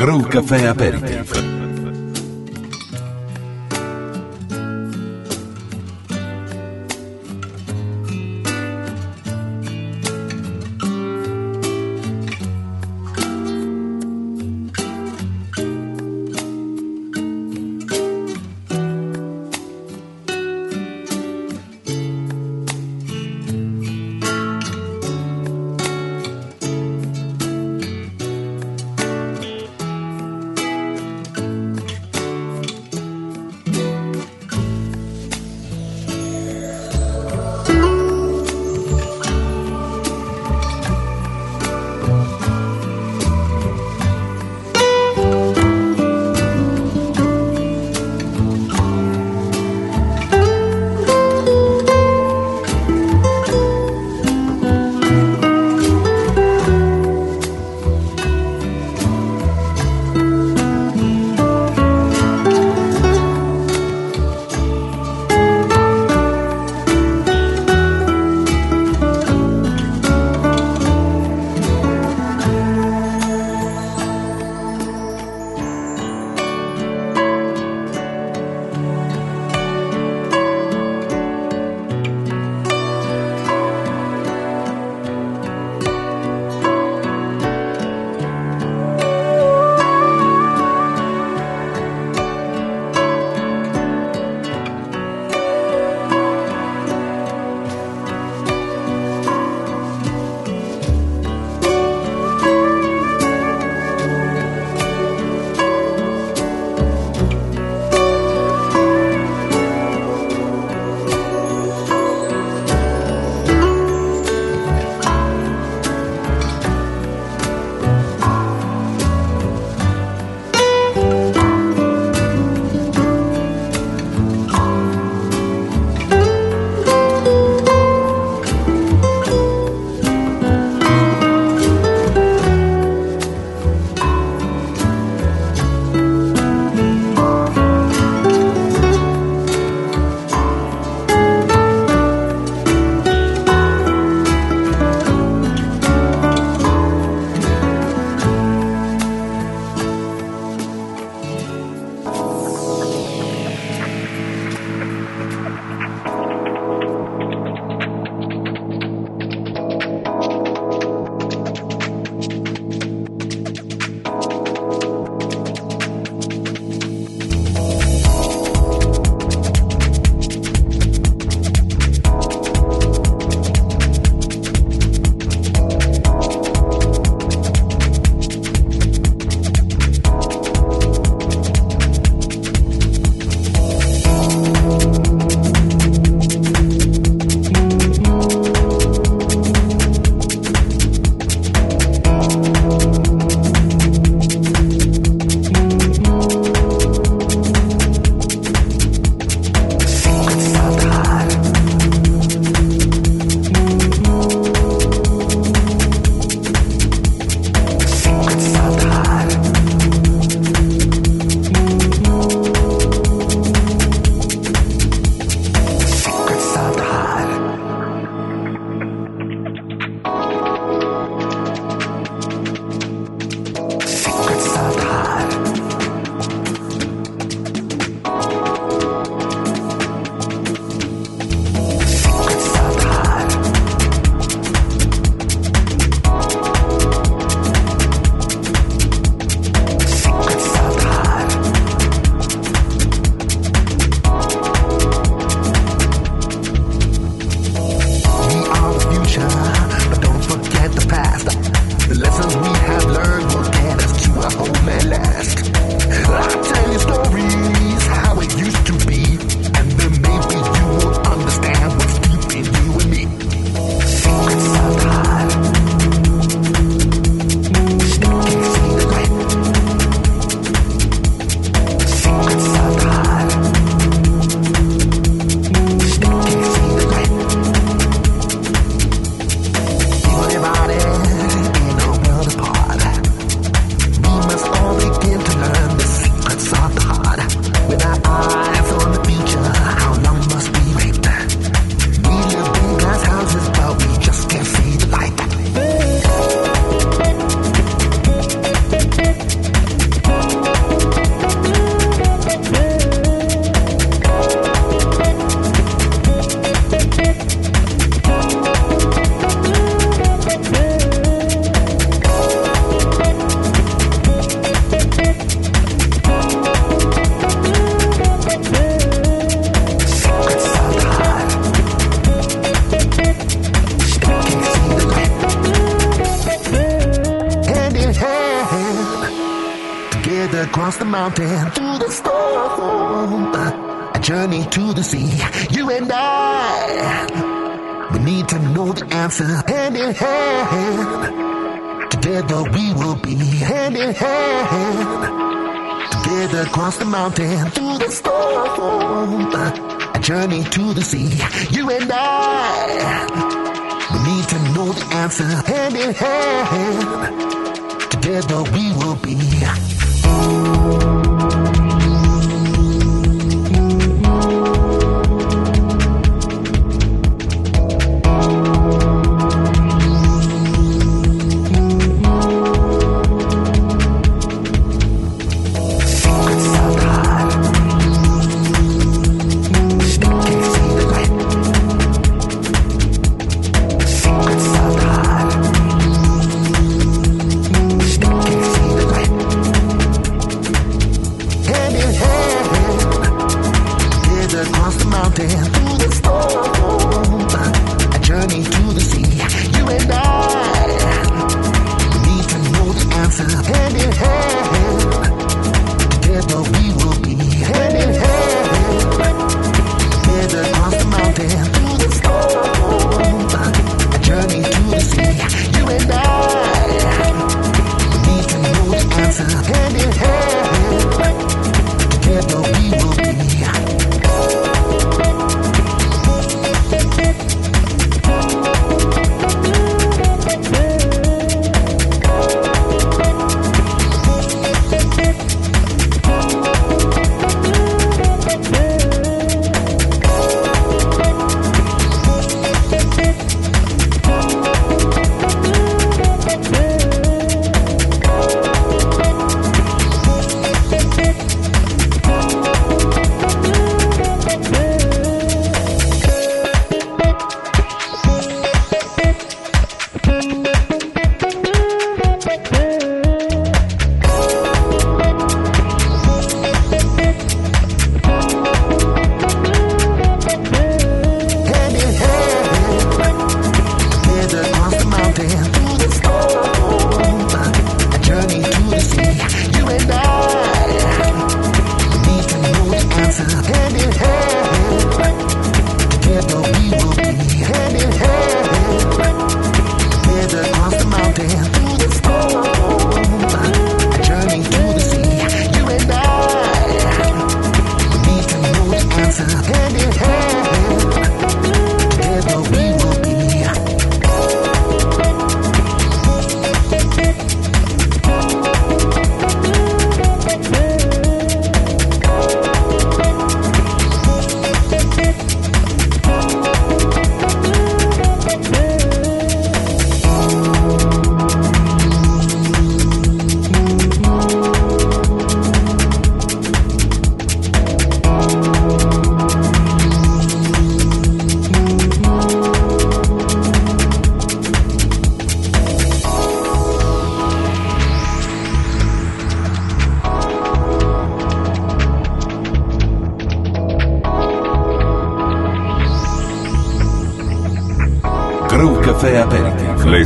Grow Café Aperitif.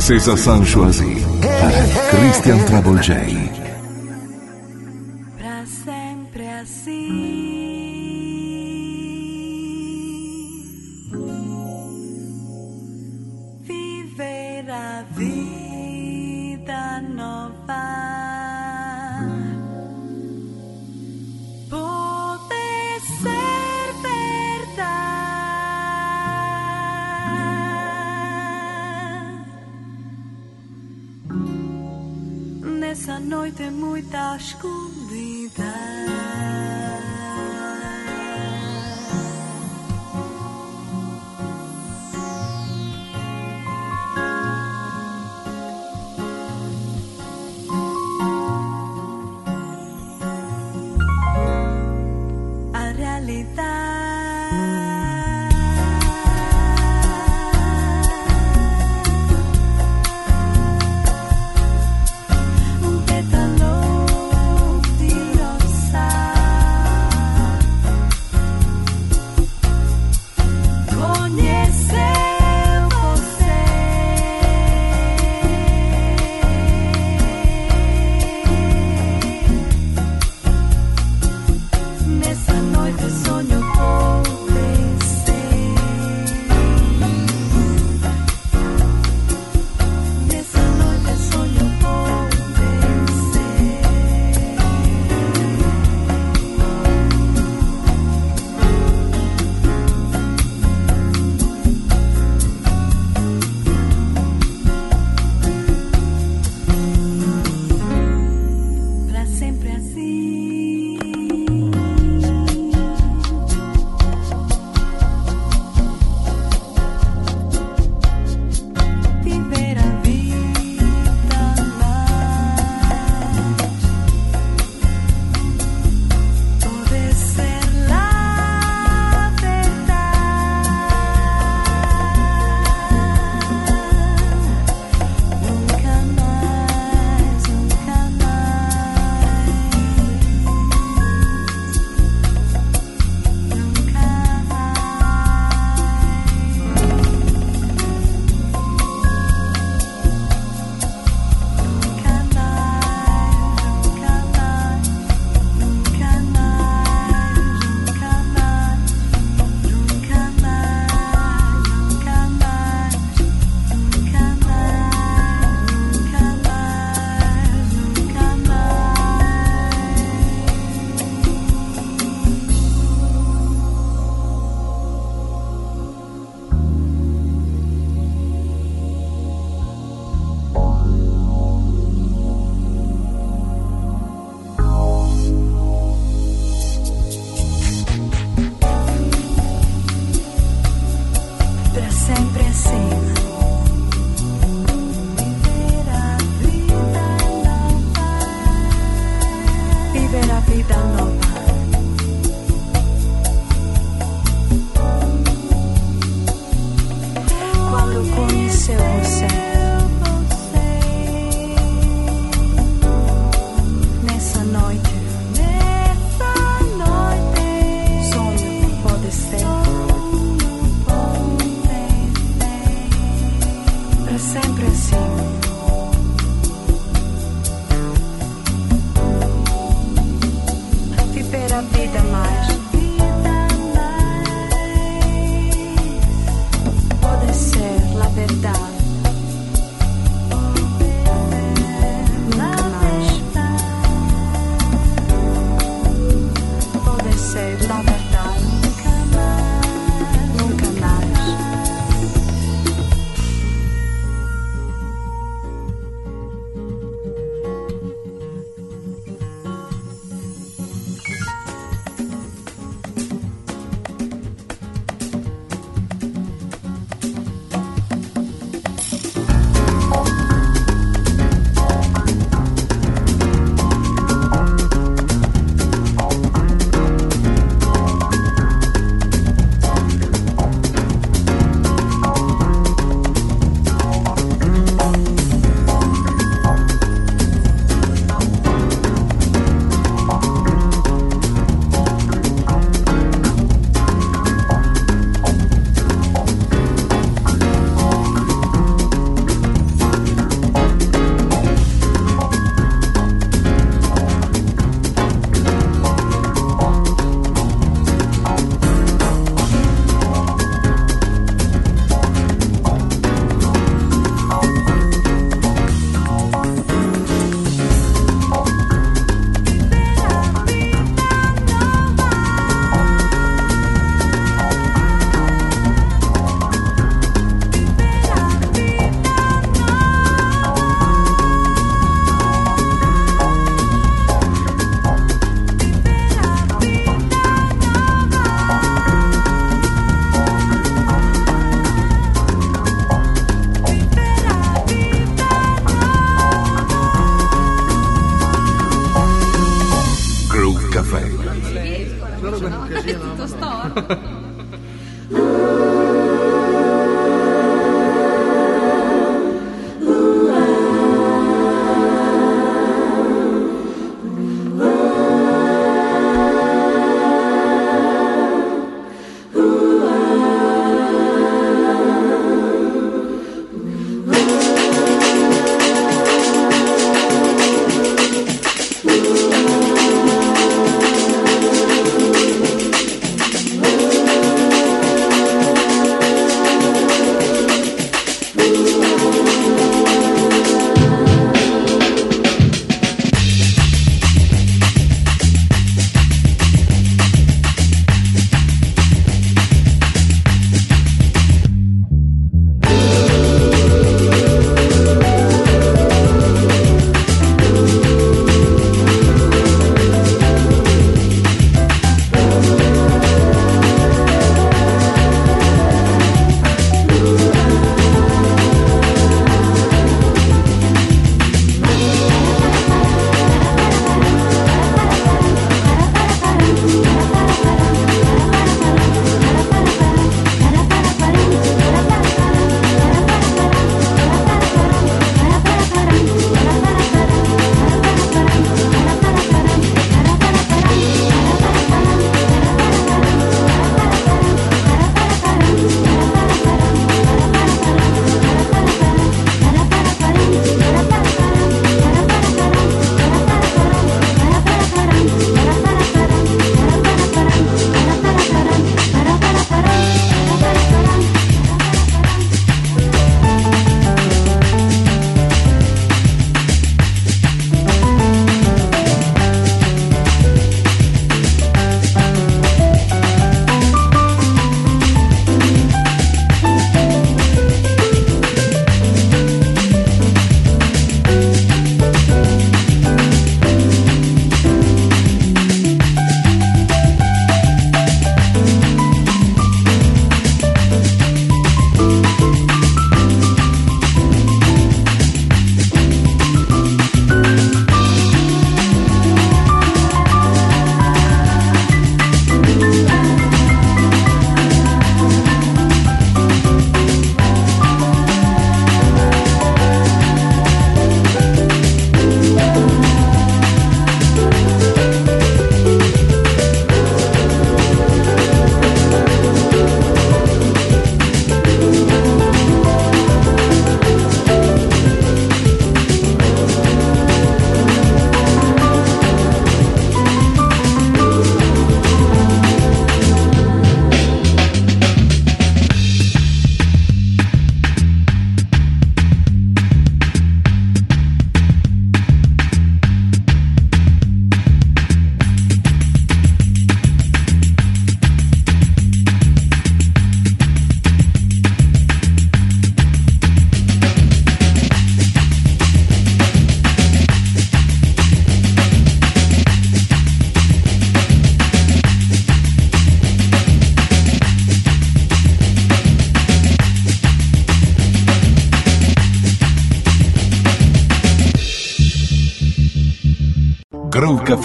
Princesa Sanchoisie para Christian Travolgei.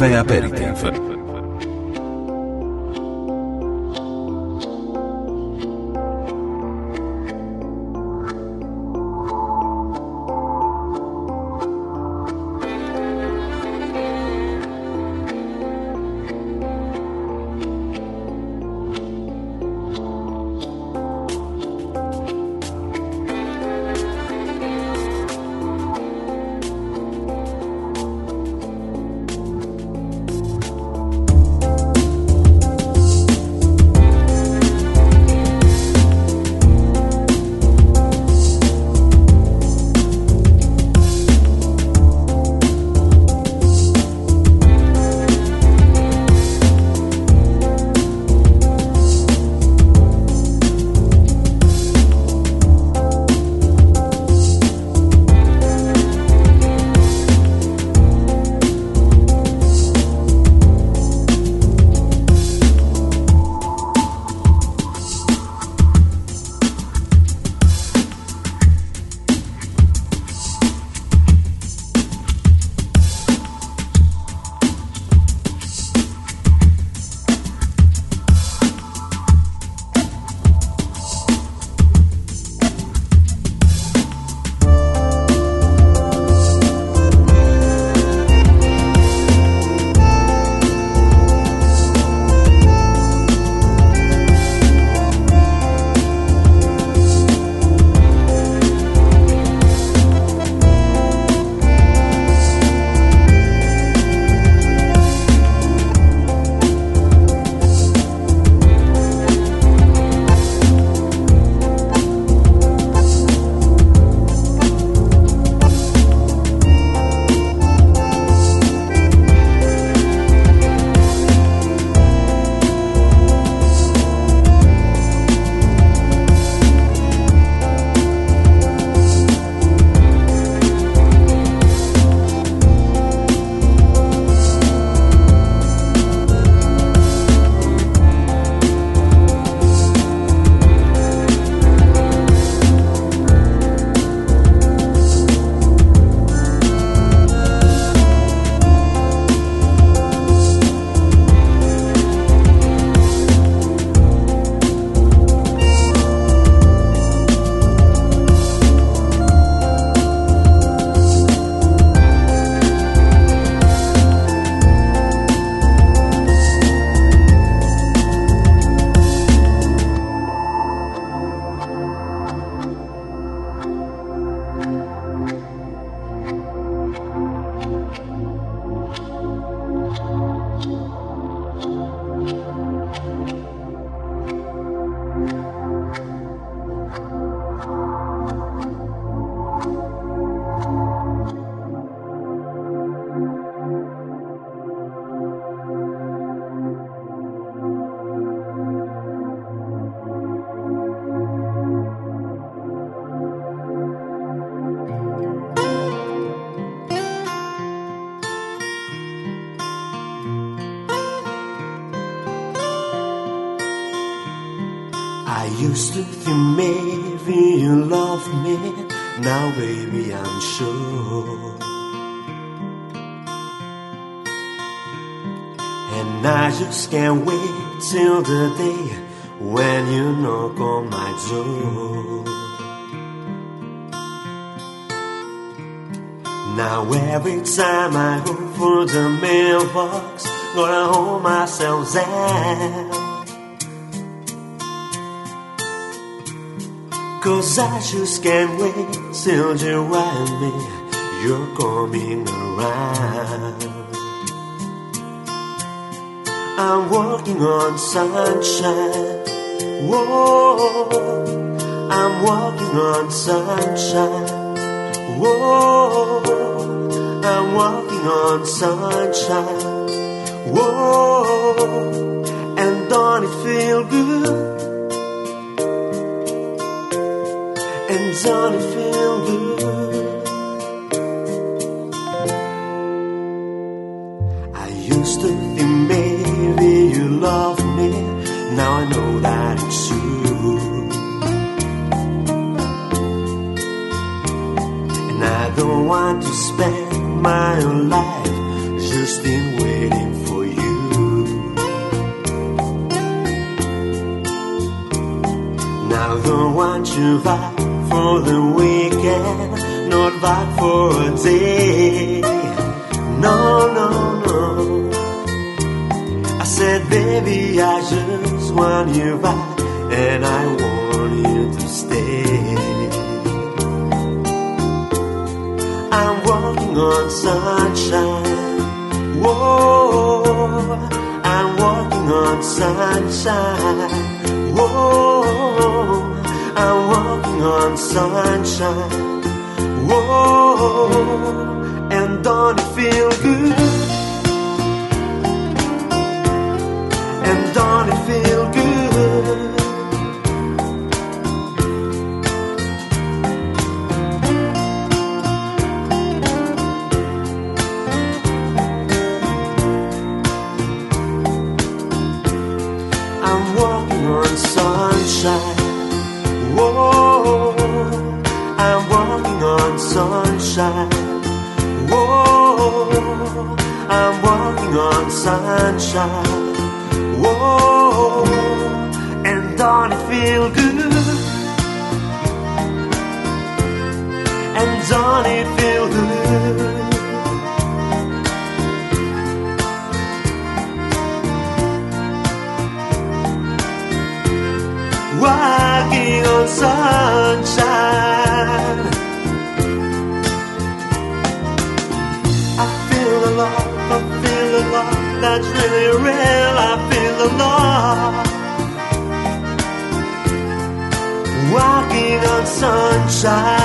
Vem à on sunshine. Whoa, I'm walking on sunshine. Whoa, I'm walking on sunshine. Whoa, and don't it feel good? And don't it feel good? The weekend, not back for a day. No, no, no. I said, baby, I just want you back, and I want you to stay. I'm walking on sunshine. Whoa, I'm walking on sunshine. Whoa, I'm walking on sunshine. Whoa, and don't it feel good? And don't it feel good? 沙 sunshine.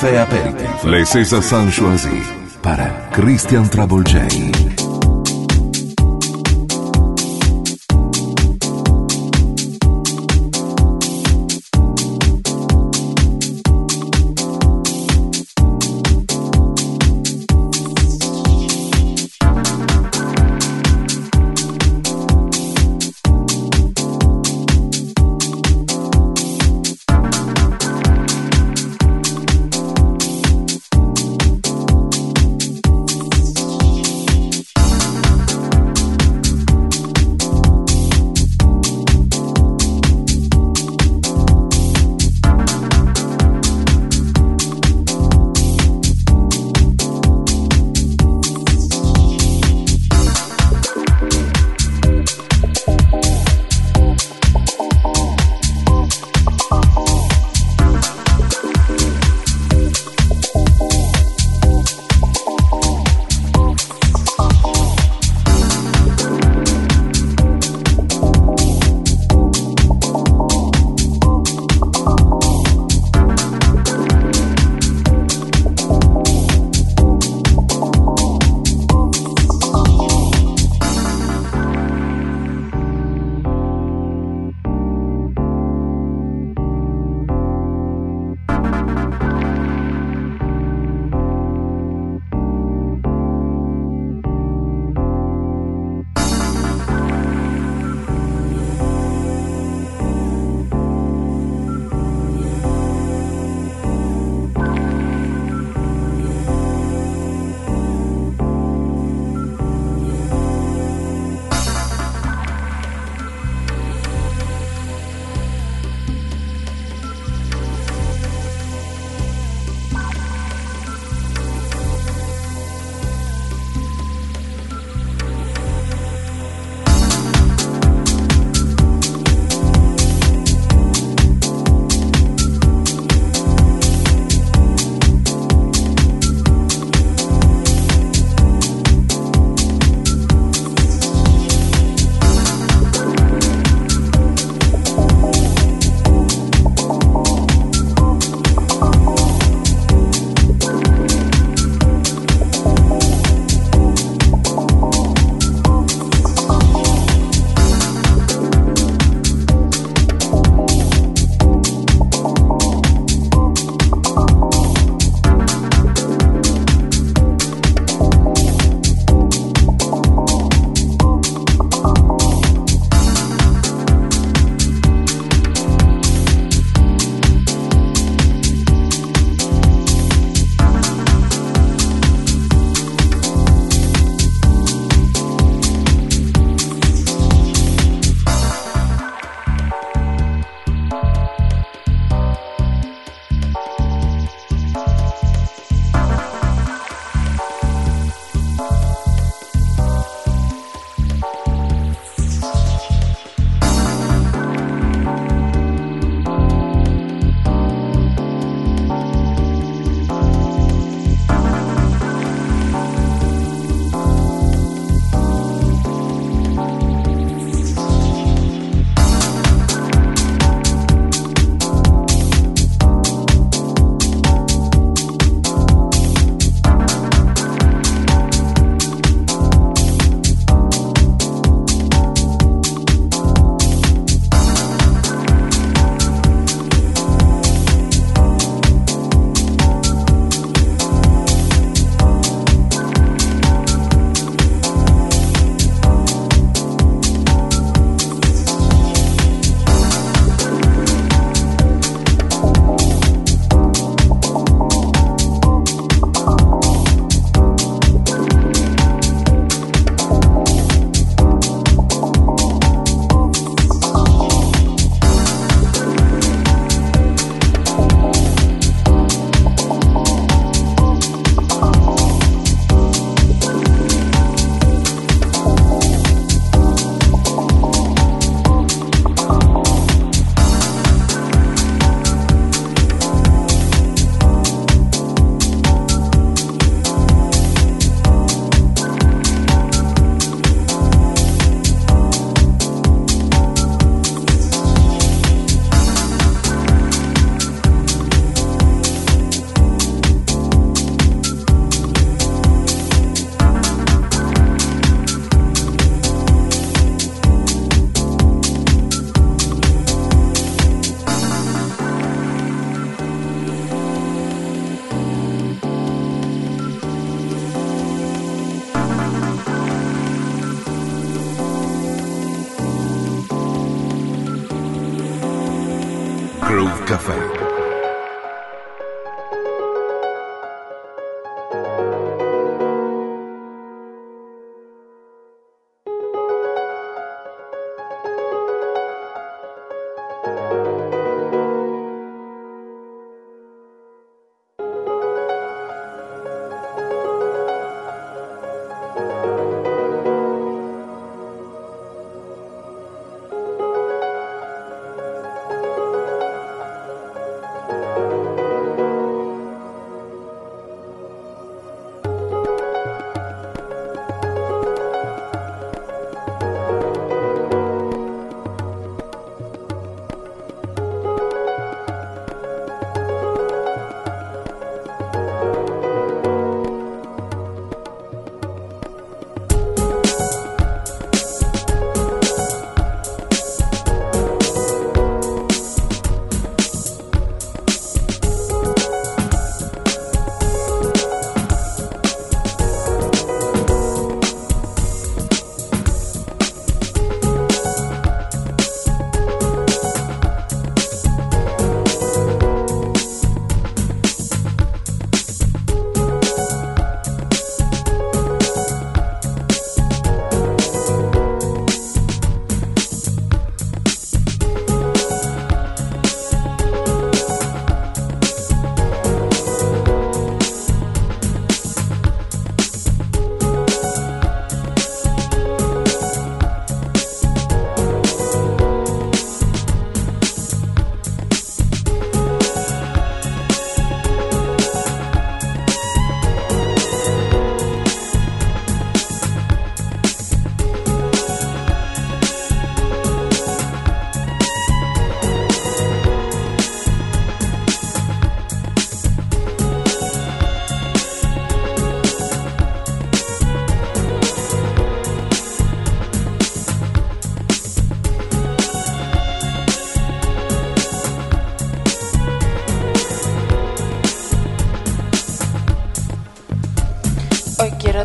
Caffè Aperitivo. Le Sesa San para Christian Travolgei.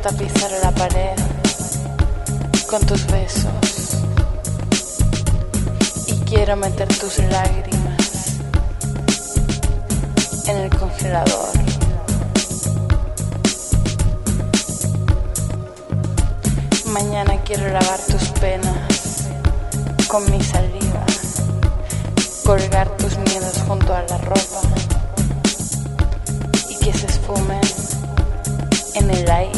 Tapizar la pared con tus besos y quiero meter tus lágrimas en el congelador. Mañana quiero lavar tus penas con mi saliva, colgar tus miedos junto a la ropa y que se esfumen en el aire.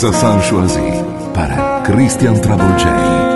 Luisa Sanchoisi para Christian Travolgei.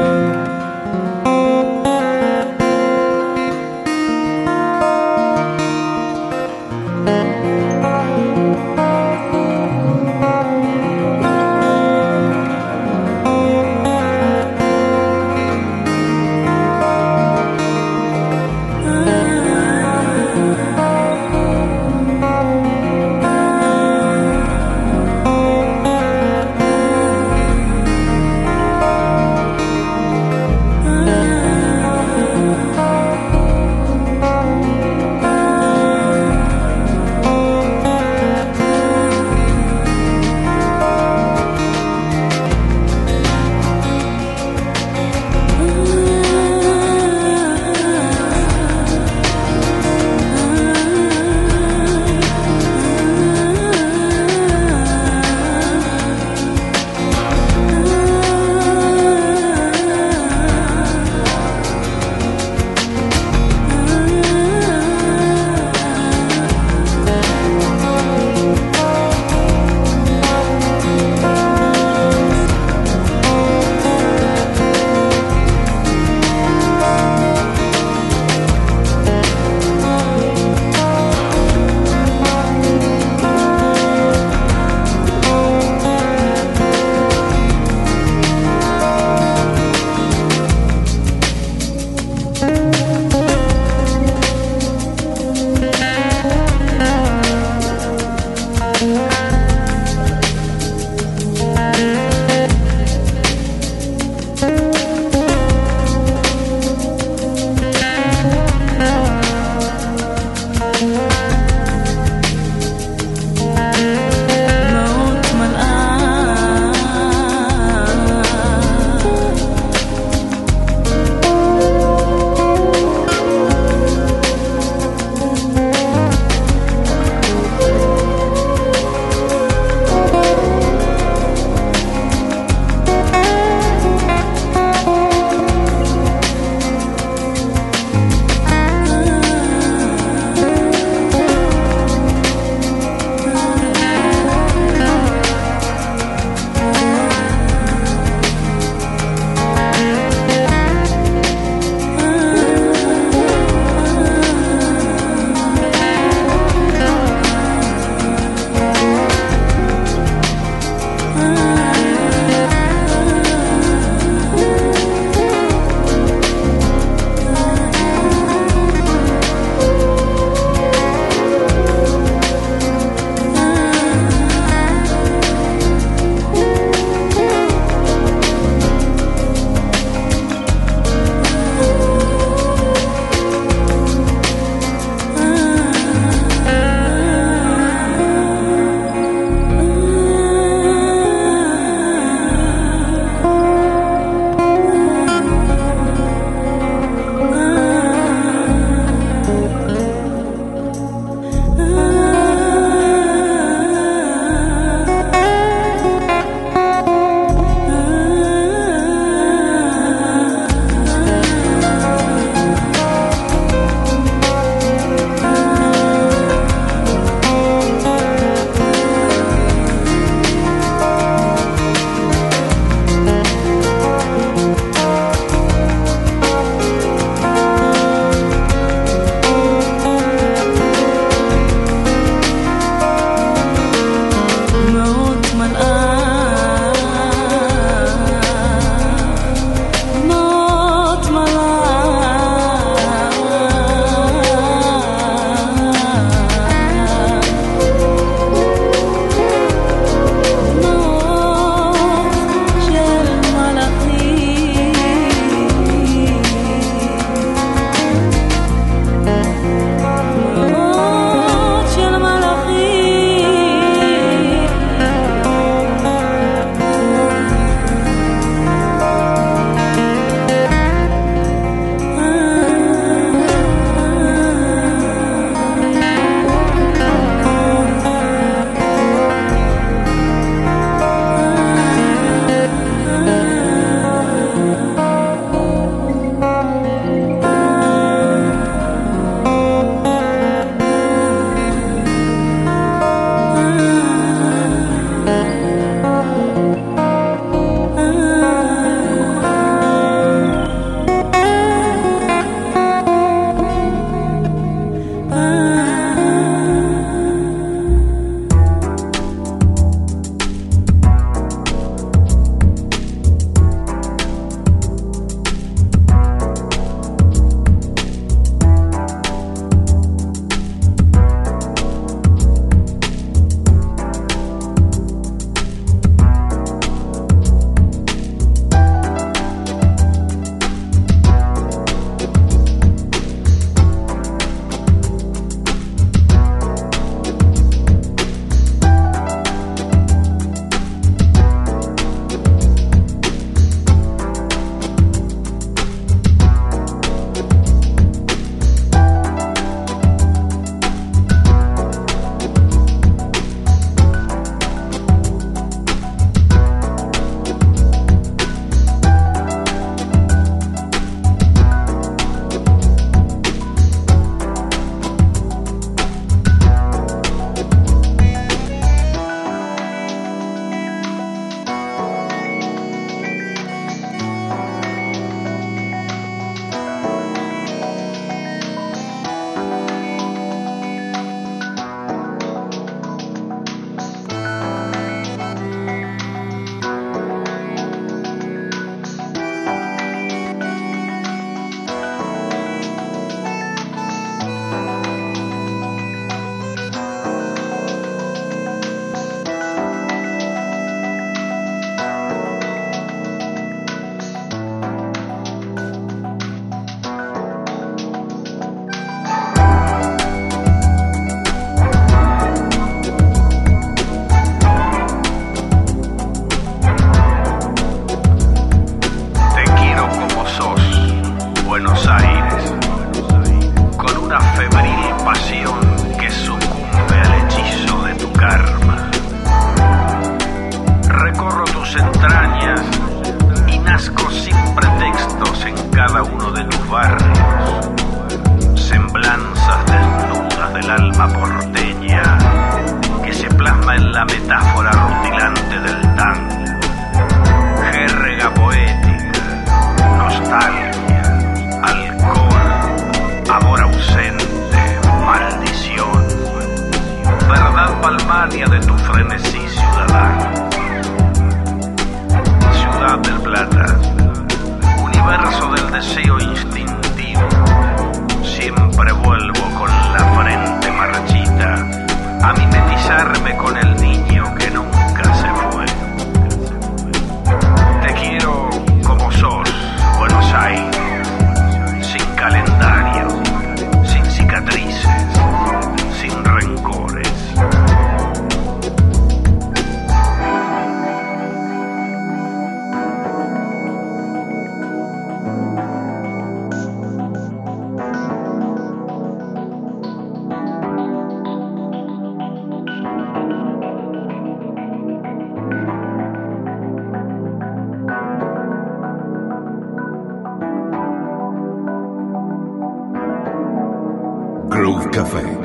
Café.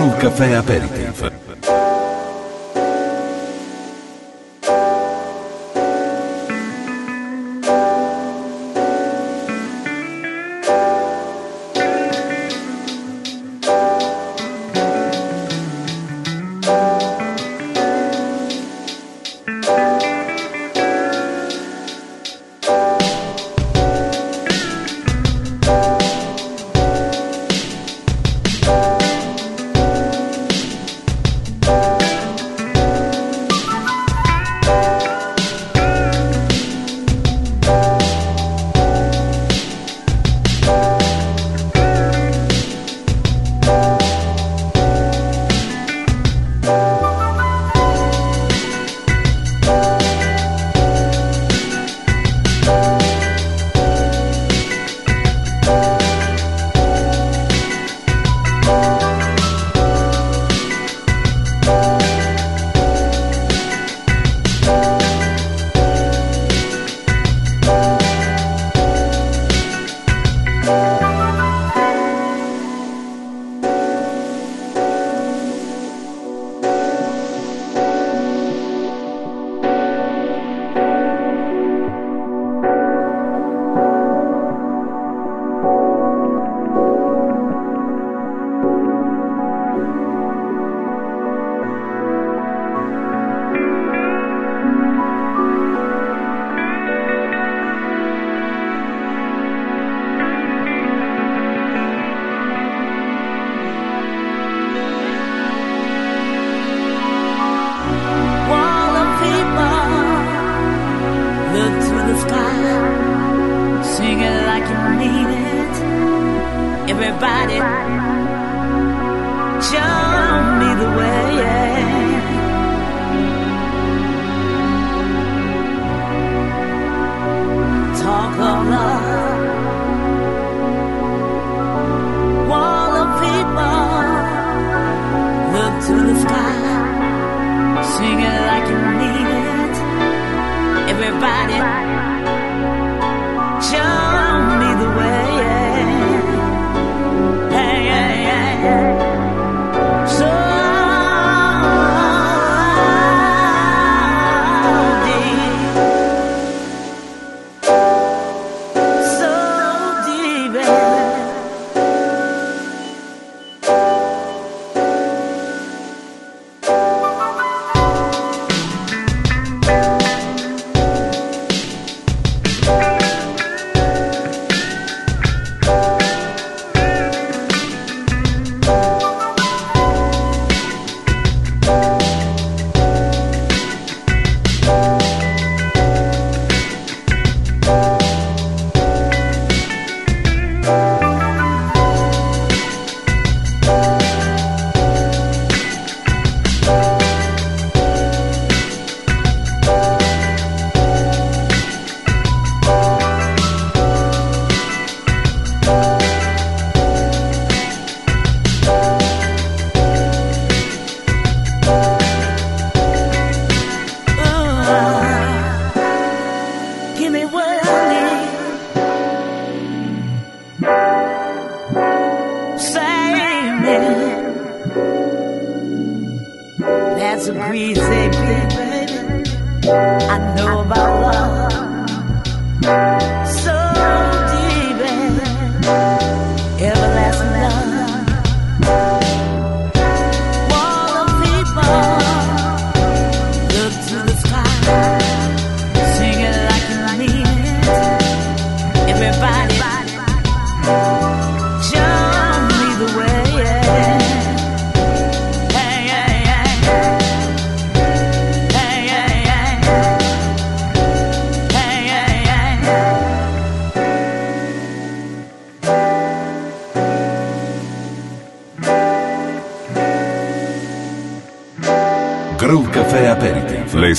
un caffè aperitif.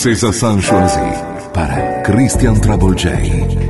César Sanchoisi para Christian Trouble.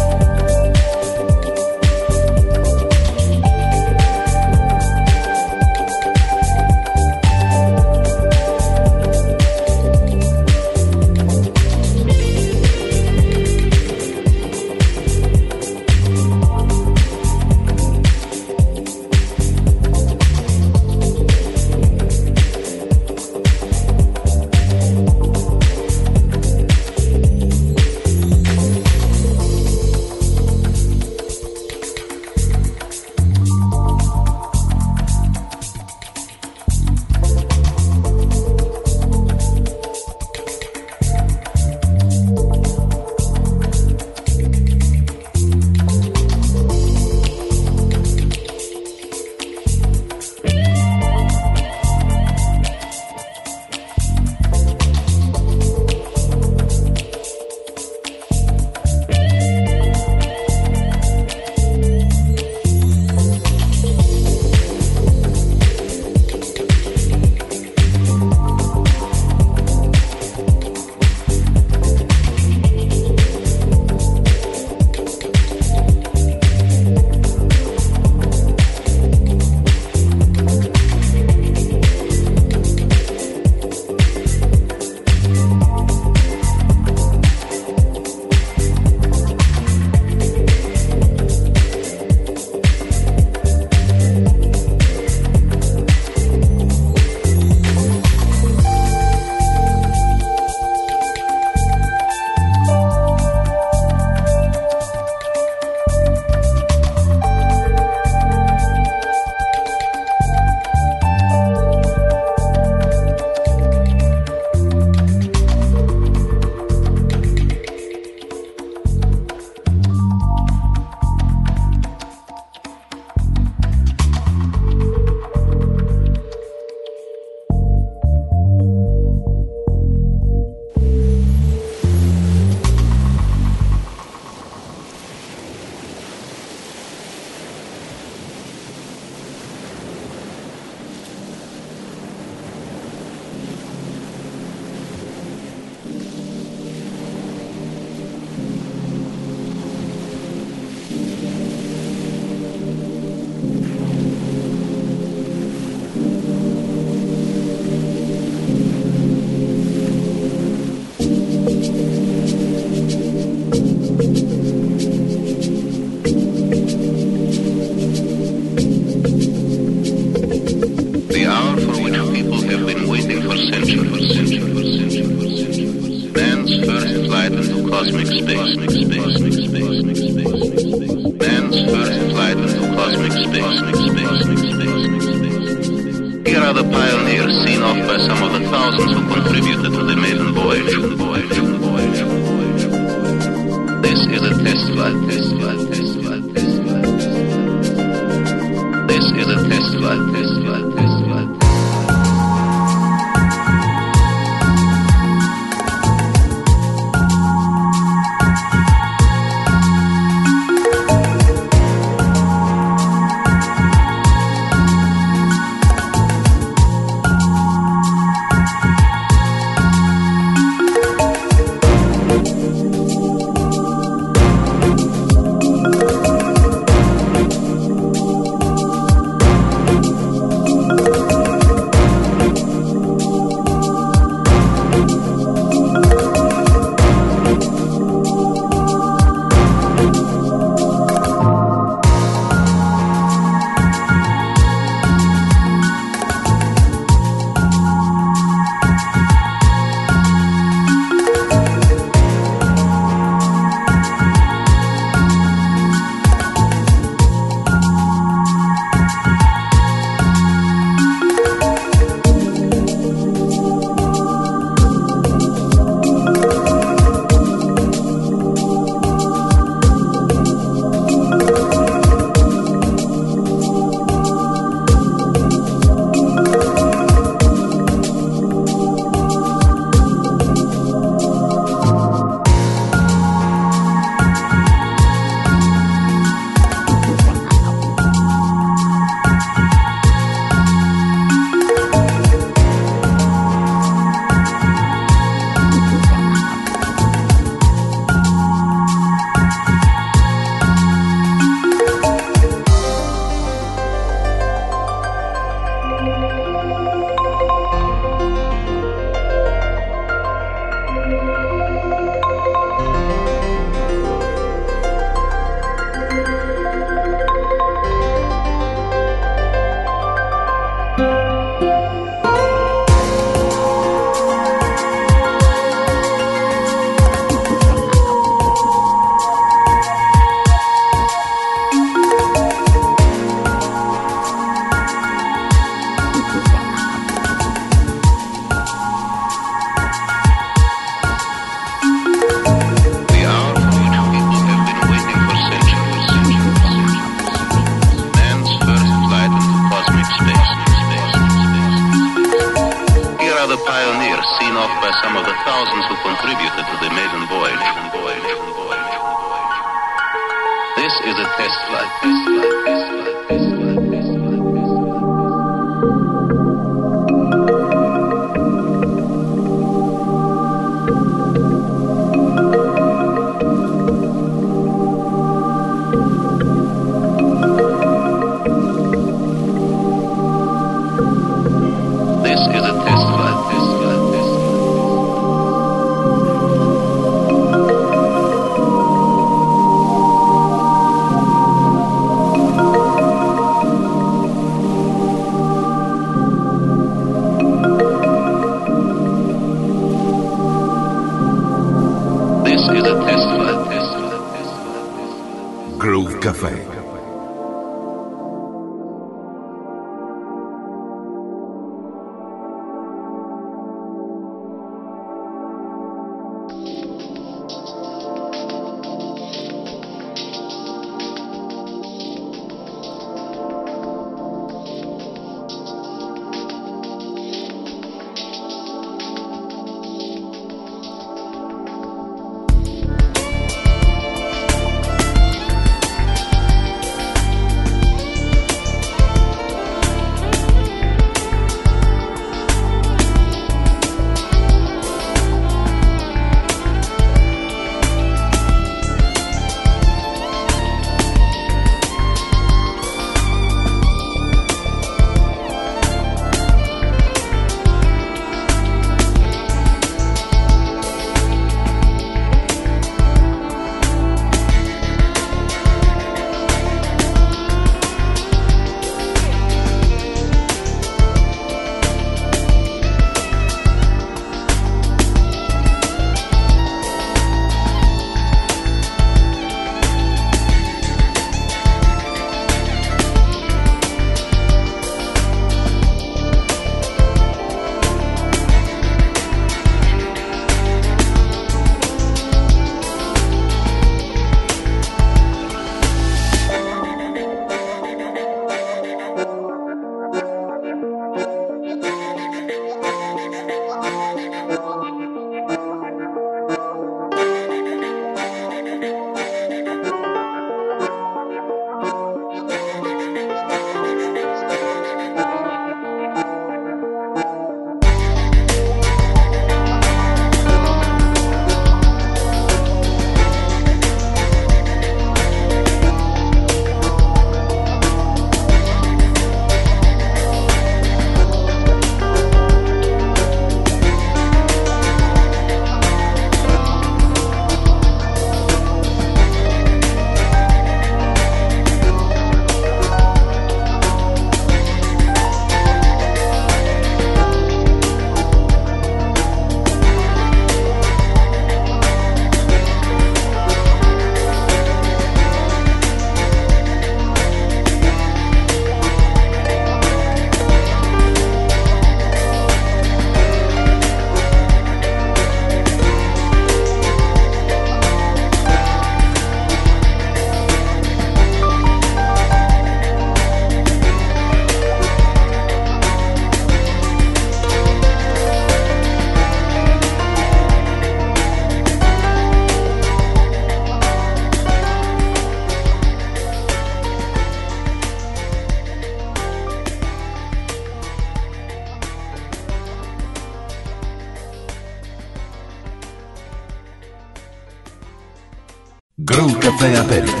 Café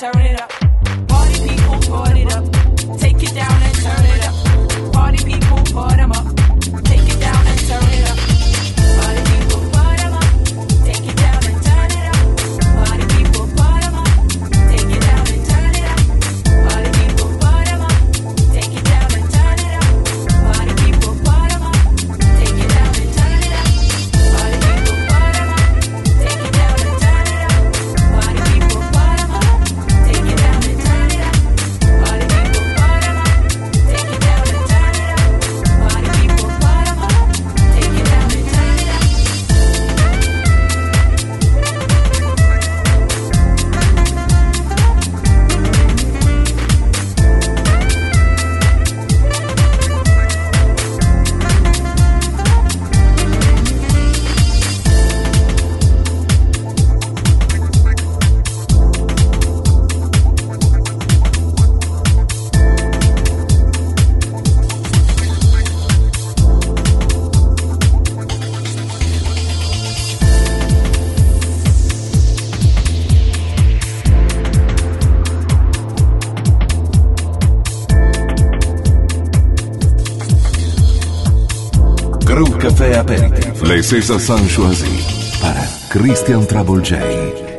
turn it up. César Sanchoisi. Para Christian Travolgei.